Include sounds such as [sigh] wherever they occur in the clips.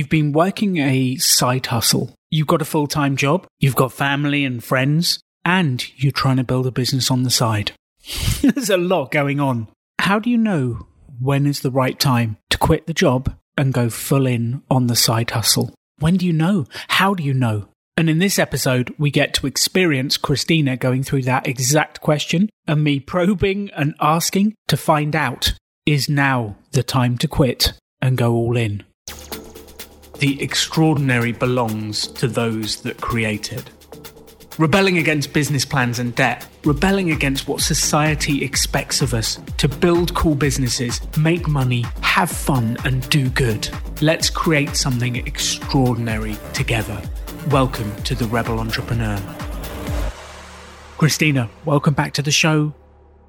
You've been working a side hustle. You've got a full time job, you've got family and friends, and you're trying to build a business on the side. [laughs] There's a lot going on. How do you know when is the right time to quit the job and go full in on the side hustle? When do you know? How do you know? And in this episode, we get to experience Christina going through that exact question and me probing and asking to find out is now the time to quit and go all in? The extraordinary belongs to those that create it. Rebelling against business plans and debt, rebelling against what society expects of us to build cool businesses, make money, have fun, and do good. Let's create something extraordinary together. Welcome to the Rebel Entrepreneur. Christina, welcome back to the show.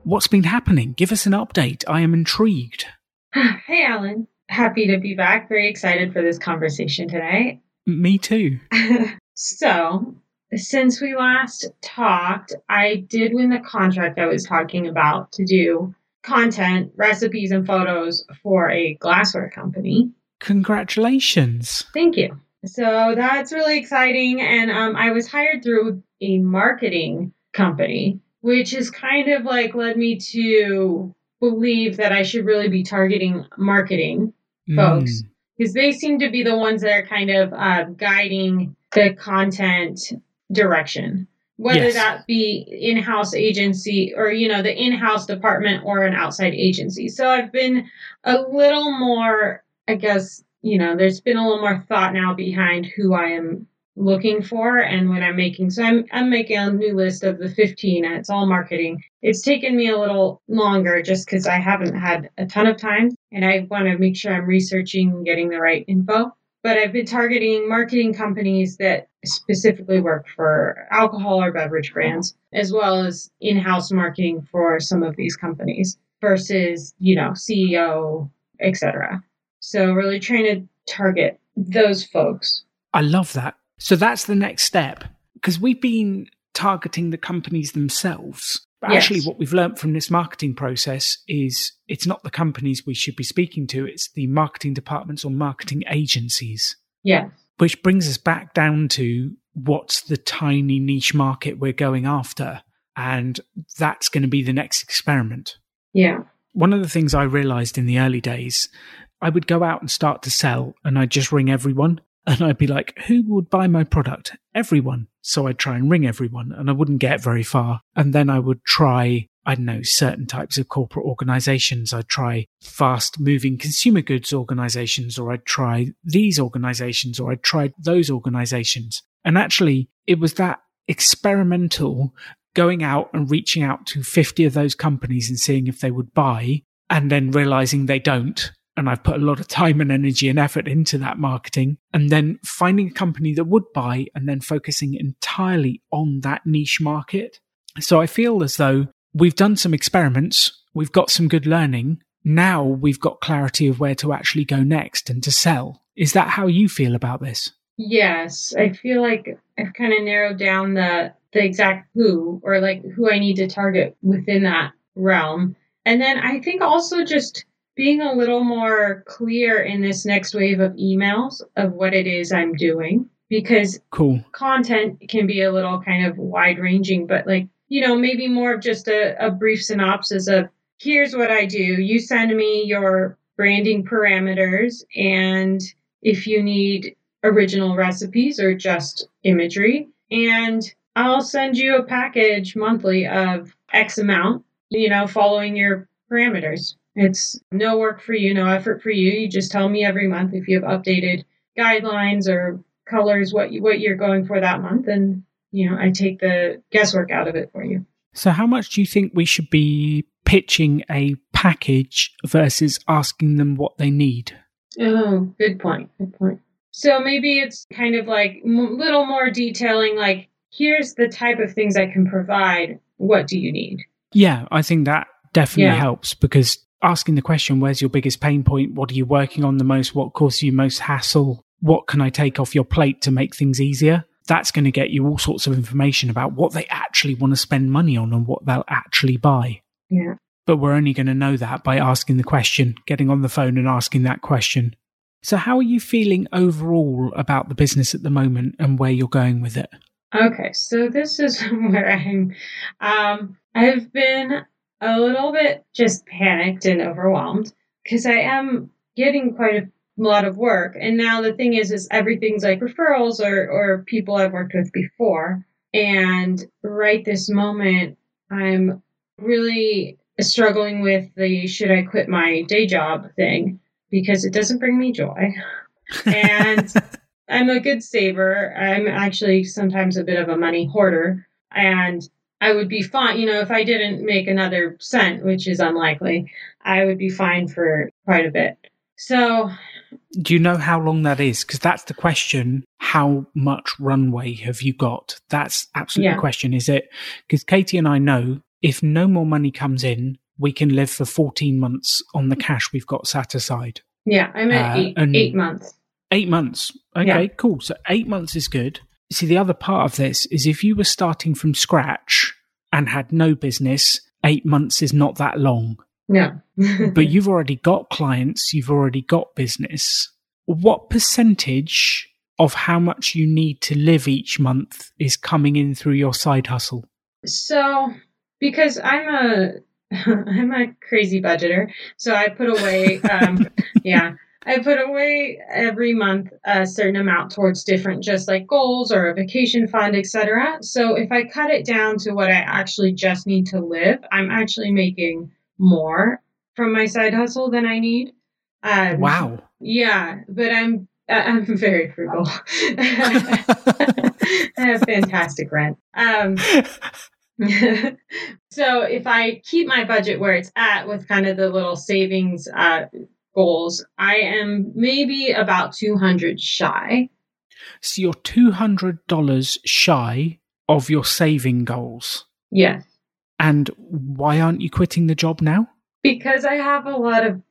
What's been happening? Give us an update. I am intrigued. [sighs] Hey, Alan. Happy to be back. Very excited for this conversation today. Me too. [laughs] so, since we last talked, I did win the contract I was talking about to do content, recipes, and photos for a glassware company. Congratulations. Thank you. So that's really exciting. And um, I was hired through a marketing company, which has kind of like led me to believe that I should really be targeting marketing folks because they seem to be the ones that are kind of uh, guiding the content direction. Whether Yes. that be in-house agency or you know the in-house department or an outside agency. So i've been a little more i guess you know there's been a little more thought now behind who i am looking for and when i'm making so i'm i'm making a new list of the 15 and it's all marketing it's taken me a little longer just because i haven't had a ton of time and i want to make sure i'm researching and getting the right info but I've been targeting marketing companies that specifically work for alcohol or beverage brands, as well as in house marketing for some of these companies versus, you know, CEO, etc. So, really trying to target those folks. I love that. So that's the next step because we've been targeting the companies themselves. But Yes. actually, what we've learnt from this marketing process is it's not the companies we should be speaking to, it's the marketing departments or marketing agencies. Yeah. Which brings us back down to what's the tiny niche market we're going after. And that's going to be the next experiment. Yeah. One of the things I realized in the early days, I would go out and start to sell and I'd just ring everyone and I'd be like, who would buy my product? Everyone. So I'd try and ring everyone and I wouldn't get very far. And then I would try, I don't know, certain types of corporate organizations. I'd try fast moving consumer goods organizations or I'd try these organizations or I'd try those organizations. And actually it was that experimental going out and reaching out to 50 of those companies and seeing if they would buy and then realizing they don't. And I've put a lot of time and energy and effort into that marketing and then finding a company that would buy and then focusing entirely on that niche market. So I feel as though we've done some experiments. We've got some good learning. Now we've got clarity of where to actually go next and to sell. Is that how you feel about this? Yes. I feel like I've kind of narrowed down the the exact who or like who I need to target within that realm. And then I think also just being a little more clear in this next wave of emails of what it is I'm doing because Cool. content can be a little kind of wide ranging, but like, you know, maybe more of just a, a brief synopsis of here's what I do. You send me your branding parameters, and if you need original recipes or just imagery, and I'll send you a package monthly of X amount, you know, following your parameters. It's no work for you, no effort for you. You just tell me every month if you have updated guidelines or colors what you, what you're going for that month and you know, I take the guesswork out of it for you. So, how much do you think we should be pitching a package versus asking them what they need? Oh, good point. Good point. So maybe it's kind of like a little more detailing like here's the type of things I can provide. What do you need? Yeah, I think that definitely Yeah. helps because asking the question, where's your biggest pain point? What are you working on the most? What causes you most hassle? What can I take off your plate to make things easier? That's going to get you all sorts of information about what they actually want to spend money on and what they'll actually buy. Yeah. But we're only going to know that by asking the question, getting on the phone and asking that question. So, how are you feeling overall about the business at the moment and where you're going with it? Okay, so this is [laughs] where I'm. Um, I've been a little bit just panicked and overwhelmed because I am getting quite a lot of work, and now the thing is, is everything's like referrals or or people I've worked with before, and right this moment, I'm really struggling with the should I quit my day job thing because it doesn't bring me joy. And [laughs] I'm a good saver. I'm actually sometimes a bit of a money hoarder. And I would be fine, you know, if I didn't make another cent, which is unlikely, I would be fine for quite a bit. So, do you know how long that is? Because that's the question. How much runway have you got? That's absolutely yeah. the question. Is it because Katie and I know if no more money comes in, we can live for 14 months on the cash we've got sat aside. Yeah, I'm at uh, eight, eight months. Eight months. Okay, yeah. cool. So eight months is good. See, the other part of this is if you were starting from scratch and had no business, eight months is not that long. No. [laughs] [laughs] but you've already got clients, you've already got business. What percentage of how much you need to live each month is coming in through your side hustle? So, because I'm a [laughs] I'm a crazy budgeter, so I put away um yeah, I put away every month a certain amount towards different just like goals or a vacation fund, etc. So if I cut it down to what I actually just need to live, I'm actually making more from my side hustle than I need. Um, wow. Yeah, but I'm [laughs] I'm very frugal. [laughs] I have fantastic rent. Um, [laughs] so if I keep my budget where it's at with kind of the little savings uh, goals, I am maybe about 200 shy. So you're $200 shy of your saving goals. Yes. And why aren't you quitting the job now? Because I have a lot of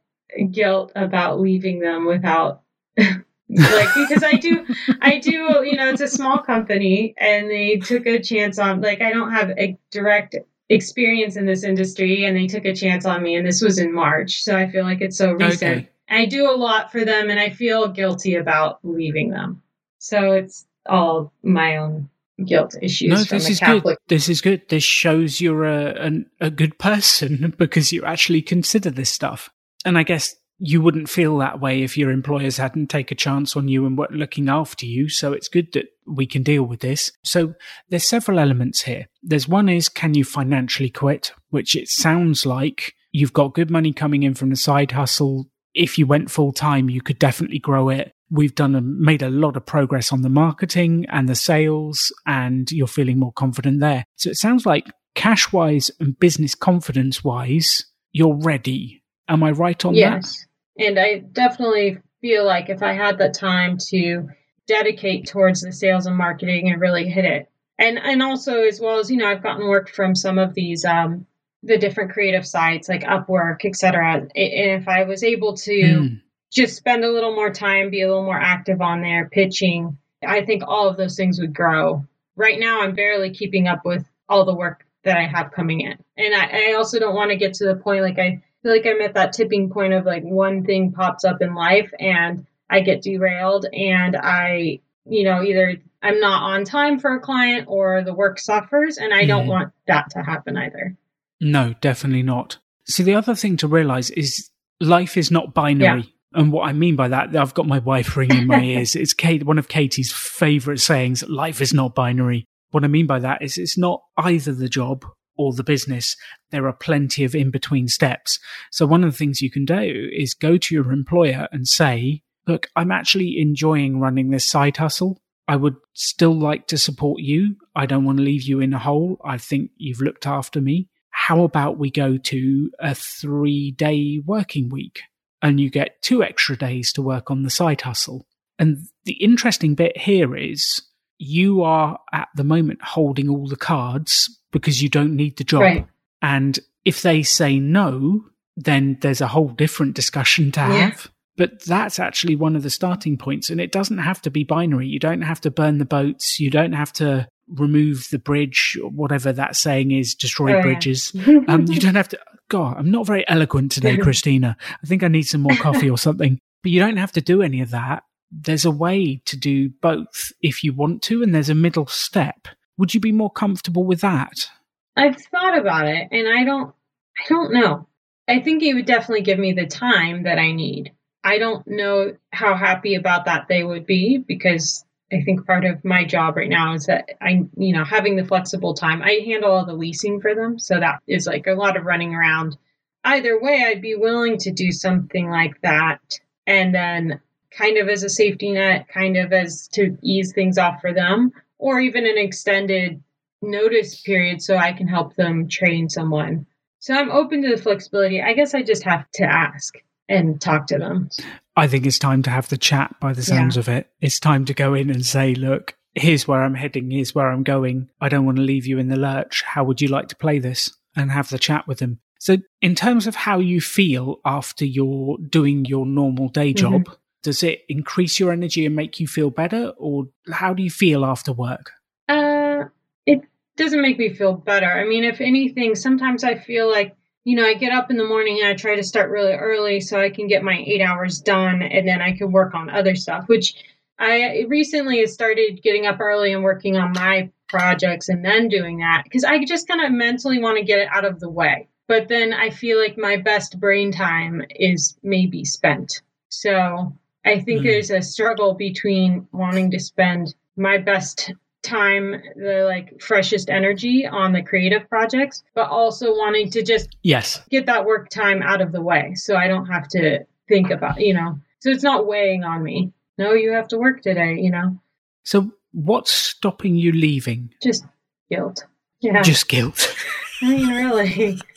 guilt about leaving them without [laughs] like because I do I do you know it's a small company and they took a chance on like I don't have a direct experience in this industry and they took a chance on me and this was in March so I feel like it's so recent. Okay. I do a lot for them and I feel guilty about leaving them. So it's all my own guilt issues. No, this is Catholic. good. This is good. This shows you're a, a a good person [laughs] because you actually consider this stuff. And I guess you wouldn't feel that way if your employers hadn't take a chance on you and were looking after you. So it's good that we can deal with this. So there's several elements here. There's one is can you financially quit, which it sounds like you've got good money coming in from the side hustle. If you went full time, you could definitely grow it. We've done a, made a lot of progress on the marketing and the sales, and you're feeling more confident there. So it sounds like cash wise and business confidence wise, you're ready. Am I right on yes. that? And I definitely feel like if I had the time to dedicate towards the sales and marketing and really hit it. And and also as well as, you know, I've gotten work from some of these um the different creative sites like Upwork, etc. And if I was able to mm. just spend a little more time, be a little more active on there, pitching, I think all of those things would grow. Right now I'm barely keeping up with all the work that I have coming in. And I, I also don't want to get to the point like I feel like I'm at that tipping point of like one thing pops up in life and I get derailed and I, you know, either I'm not on time for a client or the work suffers and I don't mm. want that to happen either. No, definitely not. See, the other thing to realize is life is not binary. Yeah. And what I mean by that, I've got my wife ringing my [laughs] ears. It's Kate, one of Katie's favorite sayings, life is not binary. What I mean by that is it's not either the job or the business, there are plenty of in between steps. So, one of the things you can do is go to your employer and say, Look, I'm actually enjoying running this side hustle. I would still like to support you. I don't want to leave you in a hole. I think you've looked after me. How about we go to a three day working week and you get two extra days to work on the side hustle? And the interesting bit here is you are at the moment holding all the cards because you don't need the job. Right. And if they say no, then there's a whole different discussion to yeah. have. But that's actually one of the starting points. And it doesn't have to be binary. You don't have to burn the boats. You don't have to remove the bridge, or whatever that saying is, destroy oh, bridges. Yeah. [laughs] um, you don't have to. God, I'm not very eloquent today, [laughs] Christina. I think I need some more coffee or something. [laughs] But you don't have to do any of that. There's a way to do both if you want to, and there's a middle step. Would you be more comfortable with that? I've thought about it and I don't I don't know. I think it would definitely give me the time that I need. I don't know how happy about that they would be because I think part of my job right now is that I, you know, having the flexible time. I handle all the leasing for them, so that is like a lot of running around. Either way, I'd be willing to do something like that and then kind of as a safety net, kind of as to ease things off for them, or even an extended notice period so I can help them train someone. So I'm open to the flexibility. I guess I just have to ask and talk to them. I think it's time to have the chat by the sounds yeah. of it. It's time to go in and say, look, here's where I'm heading, here's where I'm going. I don't want to leave you in the lurch. How would you like to play this? And have the chat with them. So, in terms of how you feel after you're doing your normal day mm-hmm. job, mm-hmm. Does it increase your energy and make you feel better? Or how do you feel after work? Uh, it doesn't make me feel better. I mean, if anything, sometimes I feel like you know, I get up in the morning and I try to start really early so I can get my eight hours done and then I can work on other stuff, which I recently started getting up early and working on my projects and then doing that because I just kind of mentally want to get it out of the way. But then I feel like my best brain time is maybe spent. So I think mm. there's a struggle between wanting to spend my best time the like freshest energy on the creative projects but also wanting to just yes. get that work time out of the way so i don't have to think about you know so it's not weighing on me. No you have to work today you know? So what's stopping you leaving? Just guilt. Yeah. Just guilt. I mean really. [laughs]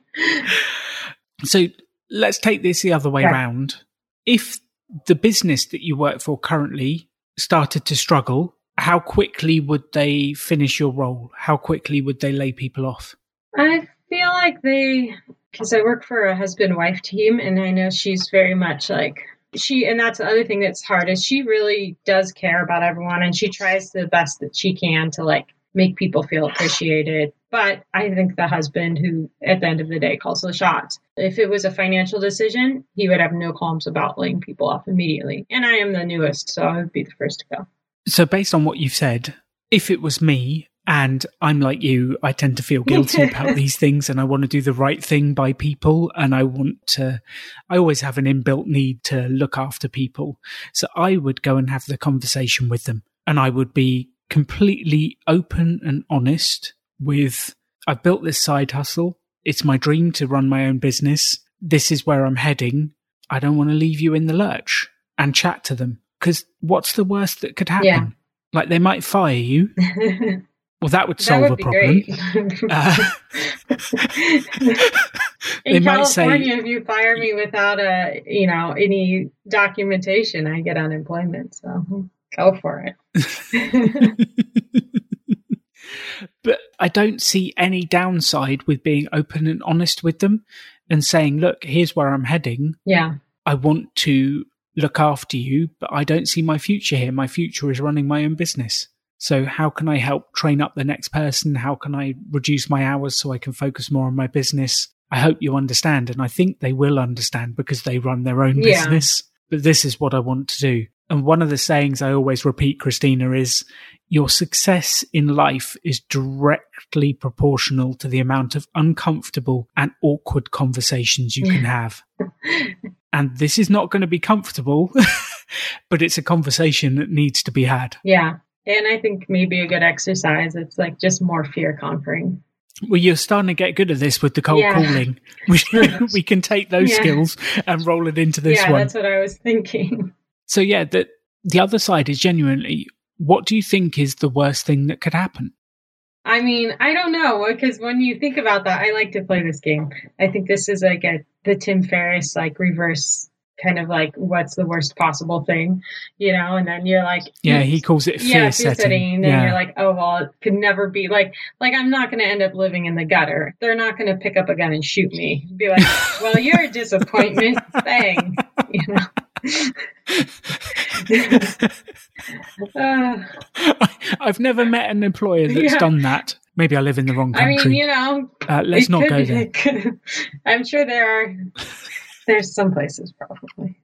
[laughs] So let's take this the other way yeah. around if the business that you work for currently started to struggle, how quickly would they finish your role? How quickly would they lay people off? I feel like they, because I work for a husband wife team, and I know she's very much like, she and that's the other thing that's hard is she really does care about everyone and she tries the best that she can to like make people feel appreciated but I think the husband who, at the end of the day, calls the shots. If it was a financial decision, he would have no qualms about laying people off immediately. And I am the newest, so I would be the first to go. So, based on what you've said, if it was me and I'm like you, I tend to feel guilty [laughs] about these things and I want to do the right thing by people and I want to, I always have an inbuilt need to look after people. So I would go and have the conversation with them and I would be completely open and honest with I've built this side hustle. It's my dream to run my own business. This is where I'm heading. I don't want to leave you in the lurch and chat to them because what's the worst that could happen? Yeah. Like they might fire you. [laughs] well, that would that solve would a problem. [laughs] uh, [laughs] in California, say, if you fire me without a, you know, any documentation, I get unemployment. So go for it. [laughs] But I don't see any downside with being open and honest with them and saying, look, here's where I'm heading. Yeah. I want to look after you, but I don't see my future here. My future is running my own business. So, how can I help train up the next person? How can I reduce my hours so I can focus more on my business? I hope you understand. And I think they will understand because they run their own yeah. business. But this is what I want to do. And one of the sayings I always repeat, Christina, is your success in life is directly proportional to the amount of uncomfortable and awkward conversations you can have. [laughs] and this is not going to be comfortable, [laughs] but it's a conversation that needs to be had. Yeah. And I think maybe a good exercise, it's like just more fear conquering. Well, you're starting to get good at this with the cold yeah. calling. [laughs] We, can take those yeah. skills and roll it into this yeah, one. That's what I was thinking. So, yeah, the, the other side is genuinely what do you think is the worst thing that could happen? I mean, I don't know because when you think about that, I like to play this game. I think this is like a the Tim Ferriss like reverse kind of like what's the worst possible thing, you know? And then you're like, yeah, he calls it fear, yeah, setting. setting. And yeah. you're like, oh well, it could never be like like I'm not going to end up living in the gutter. They're not going to pick up a gun and shoot me. Be like, well, you're a [laughs] disappointment. Bang, [laughs] you know uh, I've never met an employer that's yeah. done that. Maybe I live in the wrong country. I mean, you know, uh, let's not go there. I'm sure there are There's some places probably.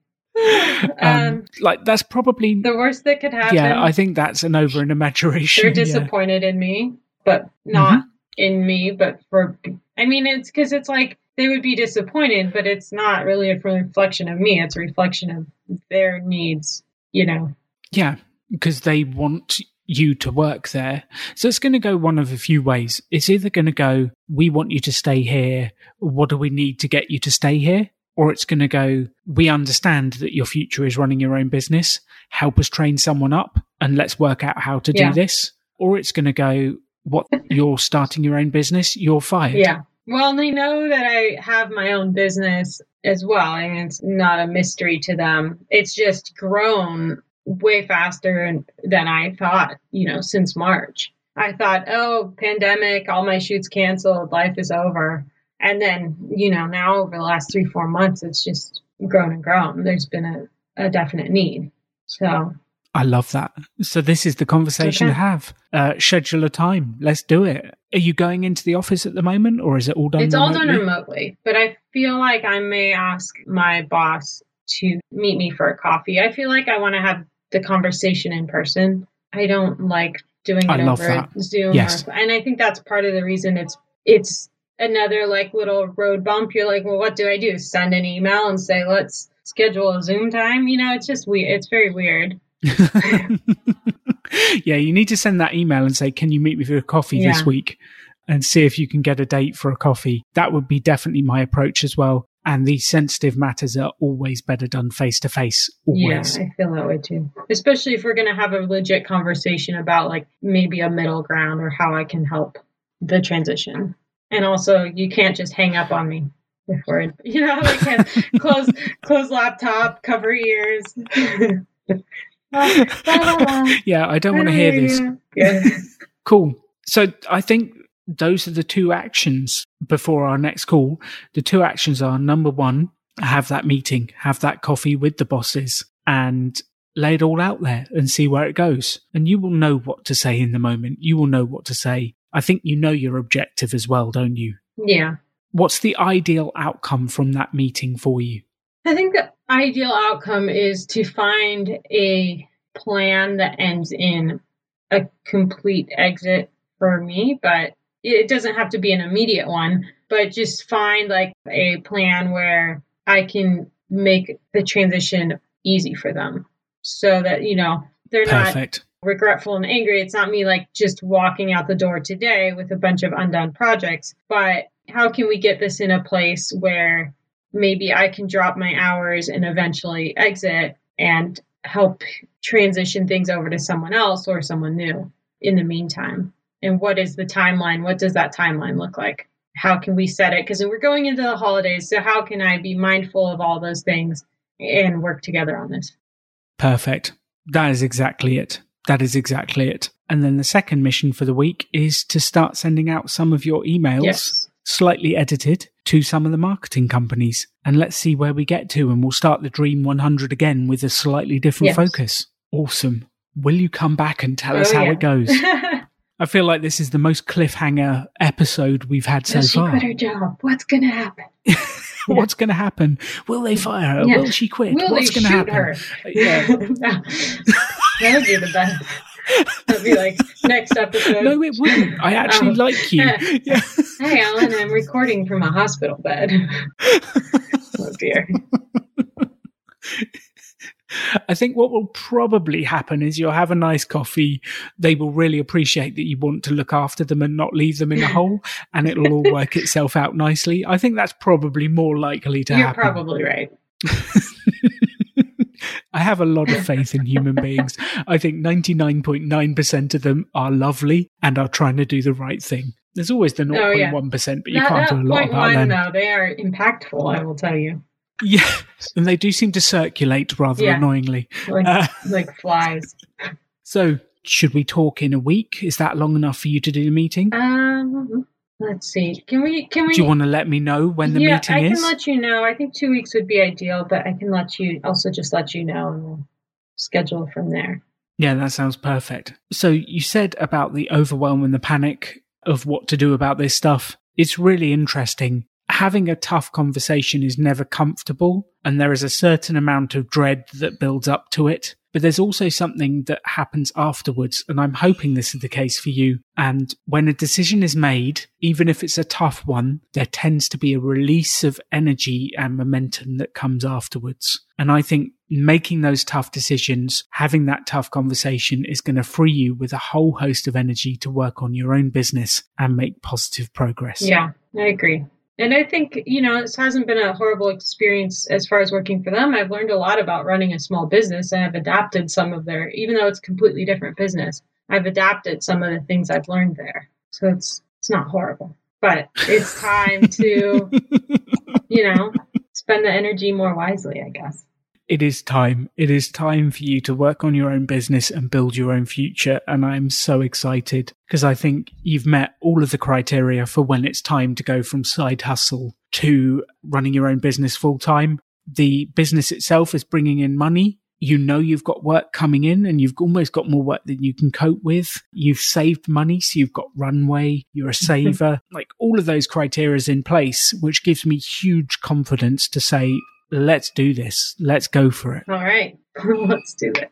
Um, like that's probably the worst that could happen. Yeah, I think that's an over an exaggeration. They're disappointed yeah. in me, but not mm-hmm. in me. But for, I mean, it's because it's like they would be disappointed, but it's not really a reflection of me. It's a reflection of their needs. You know. Yeah, because they want you to work there. So it's going to go one of a few ways. It's either going to go, we want you to stay here. What do we need to get you to stay here? Or it's going to go, we understand that your future is running your own business. Help us train someone up and let's work out how to yeah. do this. Or it's going to go, what, [laughs] you're starting your own business, you're fired. Yeah. Well, they know that I have my own business as well. I mean, it's not a mystery to them. It's just grown way faster than I thought, you know, since March. I thought, oh, pandemic, all my shoots canceled, life is over. And then, you know, now over the last three, four months, it's just grown and grown. There's been a, a definite need. So I love that. So this is the conversation okay. to have. Uh, schedule a time. Let's do it. Are you going into the office at the moment, or is it all done? It's remotely? all done remotely. But I feel like I may ask my boss to meet me for a coffee. I feel like I want to have the conversation in person. I don't like doing it I over Zoom. Yes. Or, and I think that's part of the reason it's it's another like little road bump. You're like, well, what do I do? Send an email and say, let's schedule a Zoom time. You know, it's just weird. It's very weird. [laughs] [laughs] yeah, you need to send that email and say, can you meet me for a coffee yeah. this week? And see if you can get a date for a coffee. That would be definitely my approach as well and these sensitive matters are always better done face to face. Always. Yeah, I feel that way too. Especially if we're going to have a legit conversation about like maybe a middle ground or how I can help the transition. And also, you can't just hang up on me before it, you know, like [laughs] close close laptop, cover ears. [laughs] [laughs] yeah, I don't want to hear this. [laughs] Yeah. Cool. So I think those are the two actions before our next call. The two actions are number one, have that meeting, have that coffee with the bosses and lay it all out there and see where it goes. And you will know what to say in the moment. You will know what to say. I think you know your objective as well, don't you? Yeah. What's the ideal outcome from that meeting for you? I think the ideal outcome is to find a plan that ends in a complete exit for me, but it doesn't have to be an immediate one, but just find like a plan where I can make the transition easy for them so that, you know, they're Perfect. not regretful and angry. It's not me like just walking out the door today with a bunch of undone projects, but how can we get this in a place where maybe I can drop my hours and eventually exit and help transition things over to someone else or someone new in the meantime? and what is the timeline? What does that timeline look like? How can we set it? Because we're going into the holidays, so how can I be mindful of all those things and work together on this? Perfect. That is exactly it. That is exactly it. And then the second mission for the week is to start sending out some of your emails, yes. Slightly edited, to some of the marketing companies. And let's see where we get to. And we'll start the Dream 100 again with a slightly different yes. focus. Awesome. Will you come back and tell oh, us how yeah. it goes? [laughs] I feel like this is the most cliffhanger episode we've had so Will she far. quit her job? What's going to happen? [laughs] What's going to happen? Will they fire her? Yeah. Will she quit? Will What's going to shoot happen? her? Yeah. [laughs] that would be the best. That'd be like next episode. No, it wouldn't. I actually Oh. like you. [laughs] Yeah. Hey, Alan, I'm recording from a hospital bed. [laughs] oh dear. I think what will probably happen is you'll have a nice coffee. They will really appreciate that you want to look after them and not leave them in a hole, and it'll all work [laughs] itself out nicely. I think that's probably more likely to happen. You're happen. probably right. I have a lot of faith in human beings. I think 99.9% of them are lovely and are trying to do the right thing. There's always the 0.1%, Oh, yeah. but you That- can't that do a lot about them. though, they are impactful. I will tell you, Yeah, and they do seem to circulate rather Yeah. annoyingly. like Uh, like flies. so, should we talk in a week? Is that long enough for you to do the meeting? Um, let's see. Can we? Can we? do you want to let me know when the yeah, meeting I is? I can let you know. I think two weeks would be ideal, but I can let you also just let you know and we'll schedule from there. Yeah, that sounds perfect. So you said about the overwhelm and the panic of what to do about this stuff. It's really interesting. having a tough conversation is never comfortable and there is a certain amount of dread that builds up to it. But there's also something that happens afterwards. And I'm hoping this is the case for you. And when a decision is made, even if it's a tough one, there tends to be a release of energy and momentum that comes afterwards. And I think making those tough decisions, having that tough conversation is going to free you with a whole host of energy to work on your own business and make positive progress. Yeah, I agree. And I think, you know, this hasn't been a horrible experience as far as working for them. I've learned a lot about running a small business and I've adapted some of their, even though it's completely different business, I've adapted some of the things I've learned there. So it's, it's not horrible, but it's time to, [laughs] you know, spend the energy more wisely, I guess it is time. It is time for you to work on your own business and build your own future. And I'm so excited because I think you've met all of the criteria for when it's time to go from side hustle to running your own business full time. The business itself is bringing in money. You know you've got work coming in and you've almost got more work than you can cope with. You've saved money, so you've got runway, you're a mm-hmm. saver. like all of those criteria is in place, which gives me huge confidence to say, let's do this. Let's go for it. All right. [laughs] let's do it.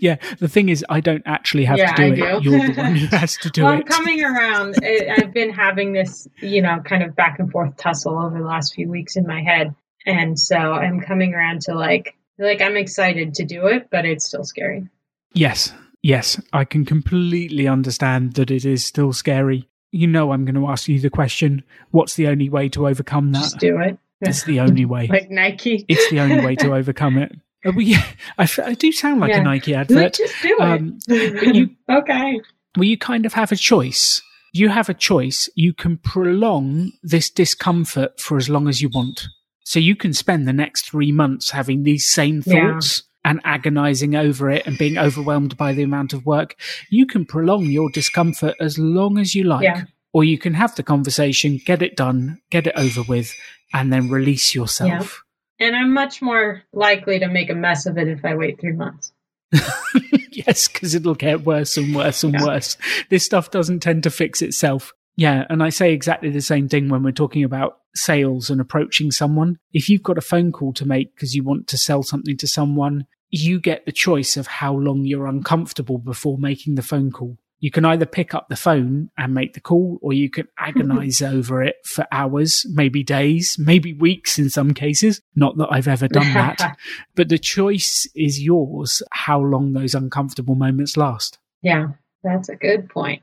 Yeah, the thing is, I don't actually have yeah, to do, it. You're the one who has to do well, it. I'm coming around. [laughs] I've been having this, you know, kind of back and forth tussle over the last few weeks in my head, and so I'm coming around to like, like I'm excited to do it, but it's still scary. Yes, yes, I can completely understand that it is still scary. You know, I'm going to ask you the question: What's the only way to overcome that? Just do it. It's the only [laughs] way. like Nike. It's the only way to [laughs] overcome it. Uh, we, [laughs] I, I do sound like yeah. a Nike advert. Just do it. Um, but you, okay. Well, you kind of have a choice. You have a choice. You can prolong this discomfort for as long as you want. So you can spend the next three months having these same thoughts. Yeah and agonizing over it and being overwhelmed by the amount of work. You can prolong your discomfort as long as you like. Yeah. Or you can have the conversation, get it done, get it over with, and then release yourself. Yeah. And I'm much more likely to make a mess of it if I wait three months. [laughs] yes, because it'll get worse and worse and yeah. worse. This stuff doesn't tend to fix itself. Yeah, and I say exactly the same thing when we're talking about sales and approaching someone. If you've got a phone call to make because you want to sell something to someone, you get the choice of how long you're uncomfortable before making the phone call you can either pick up the phone and make the call or you can [laughs] agonize over it for hours, maybe days, maybe weeks in some cases. Not that I've ever done that, [laughs] but the choice is yours how long those uncomfortable moments last. Yeah, that's a good point.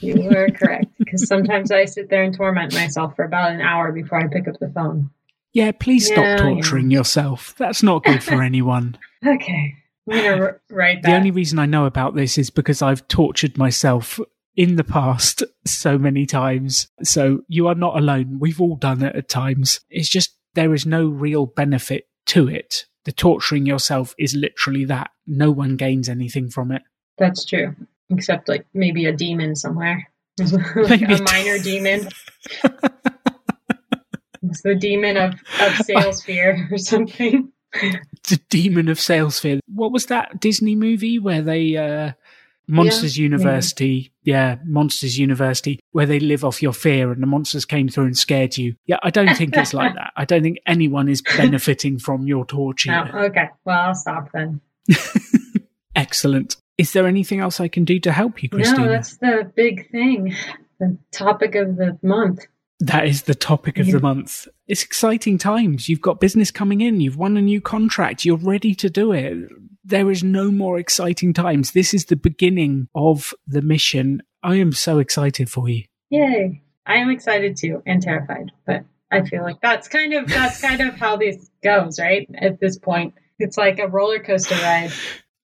You are correct. Because sometimes I sit there and torment myself for about an hour before I pick up the phone. Yeah, please stop yeah, torturing yeah. yourself. That's not good for anyone. [laughs] okay. Gonna write that. The only reason I know about this is because I've tortured myself in the past [laughs] so many times. So you are not alone. We've all done it at times. It's just there is no real benefit to it. The torturing yourself is literally that. No one gains anything from it. That's true. Except like maybe a demon somewhere. [laughs] like a minor [laughs] demon. it's the demon of, of sales fear or something the demon of sales fear. What was that Disney movie where they uh, Monsters yeah, University? Yeah. yeah, Monsters University, where they live off your fear and the monsters came through and scared you. Yeah, I don't think it's like that. I don't think anyone is [laughs] benefiting from your torture. Oh, okay, well I'll stop then. [laughs] Excellent. Is there anything else I can do to help you, Christina? No, that's the big thing. The topic of the month. That is the topic of yeah. the month. It's exciting times. You've got business coming in. You've won a new contract. You're ready to do it. There is no more exciting times. This is the beginning of the mission. I am so excited for you. Yay. I am excited too and terrified, but I feel like that's kind of that's [laughs] kind of how this goes, right? At this point. It's like a roller coaster ride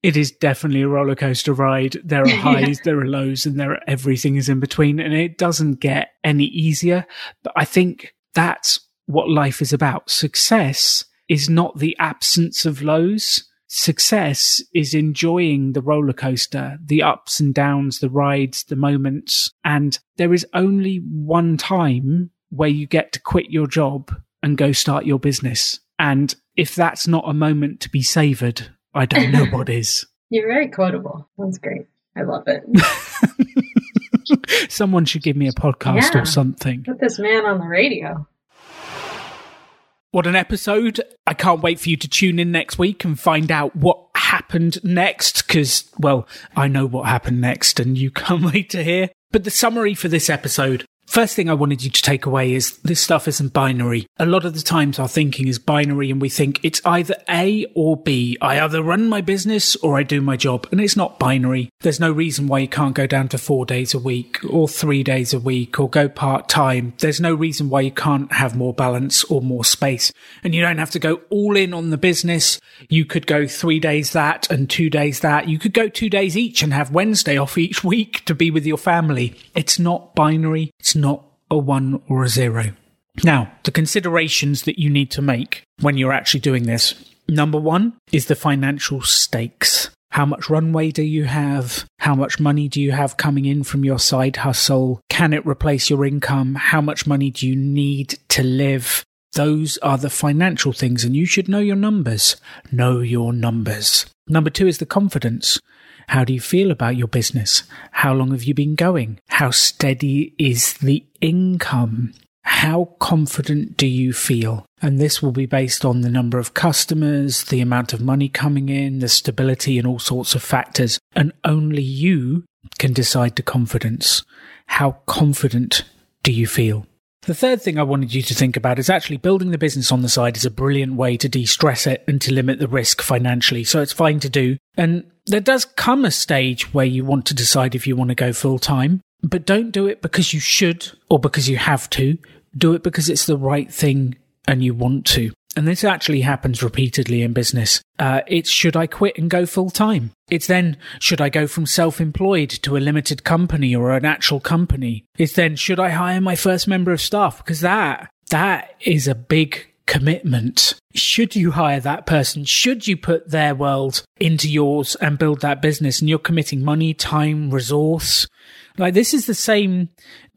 it is definitely a roller coaster ride. There are [laughs] highs, there are lows, and there are everything is in between, and it doesn't get any easier. But I think that's what life is about. Success is not the absence of lows. Success is enjoying the roller coaster, the ups and downs, the rides, the moments. And there is only one time where you get to quit your job and go start your business. And if that's not a moment to be savored, I don't know what is. [laughs] You're very quotable. That's great. I love it. [laughs] Someone should give me a podcast yeah. or something. Put this man on the radio. What an episode. I can't wait for you to tune in next week and find out what happened next because, well, I know what happened next and you can't [laughs] wait to hear. But the summary for this episode First thing I wanted you to take away is this stuff isn't binary. A lot of the times our thinking is binary and we think it's either A or B. I either run my business or I do my job. And it's not binary. There's no reason why you can't go down to four days a week or three days a week or go part time. There's no reason why you can't have more balance or more space. And you don't have to go all in on the business. You could go three days that and two days that. You could go two days each and have Wednesday off each week to be with your family. It's not binary. It's not a one or a zero. Now, the considerations that you need to make when you're actually doing this. Number one is the financial stakes. How much runway do you have? How much money do you have coming in from your side hustle? Can it replace your income? How much money do you need to live? Those are the financial things, and you should know your numbers. Know your numbers. Number two is the confidence. How do you feel about your business? How long have you been going? How steady is the income? How confident do you feel? And this will be based on the number of customers, the amount of money coming in, the stability, and all sorts of factors. And only you can decide the confidence. How confident do you feel? The third thing I wanted you to think about is actually building the business on the side is a brilliant way to de stress it and to limit the risk financially. So it's fine to do. And there does come a stage where you want to decide if you want to go full time, but don't do it because you should or because you have to. Do it because it's the right thing and you want to. And this actually happens repeatedly in business. Uh, it's should I quit and go full time? It's then should I go from self employed to a limited company or an actual company? It's then should I hire my first member of staff? Because that, that is a big commitment. Should you hire that person? Should you put their world into yours and build that business? And you're committing money, time, resource. Like this is the same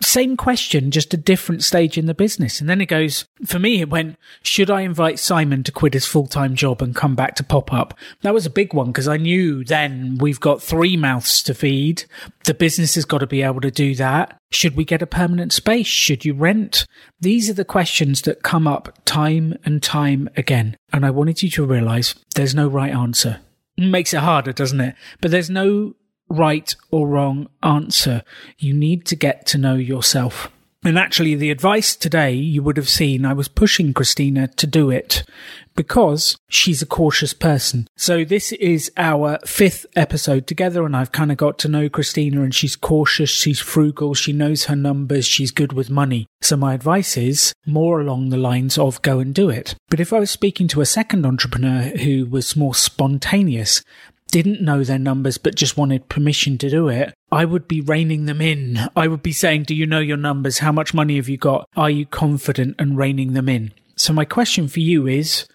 same question, just a different stage in the business. And then it goes, for me, it went, should I invite Simon to quit his full time job and come back to pop up? That was a big one because I knew then we've got three mouths to feed. The business has got to be able to do that. Should we get a permanent space? Should you rent? These are the questions that come up time and time again. And I wanted you to realize there's no right answer. It makes it harder, doesn't it? But there's no right or wrong answer. You need to get to know yourself. And actually, the advice today you would have seen, I was pushing Christina to do it because she's a cautious person. So this is our fifth episode together and I've kind of got to know Christina and she's cautious, she's frugal, she knows her numbers, she's good with money. So my advice is more along the lines of go and do it. But if I was speaking to a second entrepreneur who was more spontaneous, didn't know their numbers but just wanted permission to do it, I would be reining them in. I would be saying, Do you know your numbers? How much money have you got? Are you confident and reining them in? So, my question for you is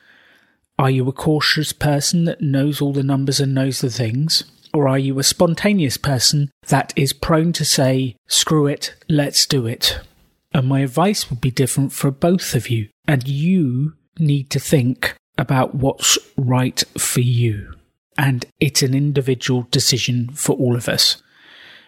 Are you a cautious person that knows all the numbers and knows the things? Or are you a spontaneous person that is prone to say, Screw it, let's do it? And my advice would be different for both of you. And you need to think about what's right for you and it's an individual decision for all of us.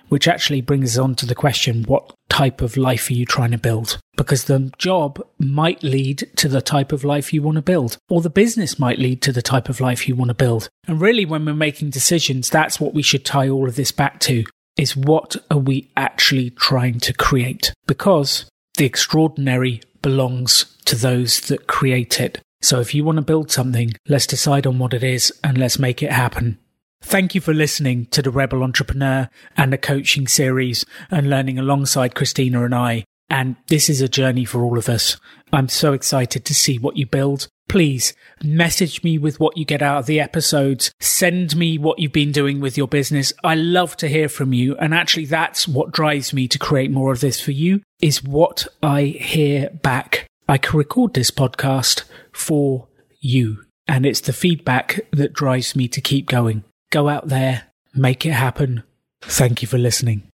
Which actually brings us on to the question what type of life are you trying to build? Because the job might lead to the type of life you want to build, or the business might lead to the type of life you want to build. And really, when we're making decisions, that's what we should tie all of this back to is what are we actually trying to create? Because the extraordinary belongs to those that create it. So if you want to build something, let's decide on what it is and let's make it happen. Thank you for listening to the Rebel Entrepreneur and the coaching series and learning alongside Christina and I. And this is a journey for all of us. I'm so excited to see what you build. Please message me with what you get out of the episodes. Send me what you've been doing with your business. I love to hear from you. And actually, that's what drives me to create more of this for you is what I hear back. I can record this podcast for you. And it's the feedback that drives me to keep going. Go out there, make it happen. Thank you for listening.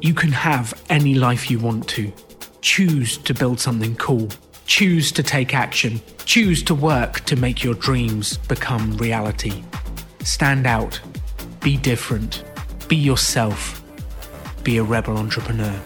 You can have any life you want to. Choose to build something cool. Choose to take action. Choose to work to make your dreams become reality. Stand out. Be different. Be yourself. Be a rebel entrepreneur.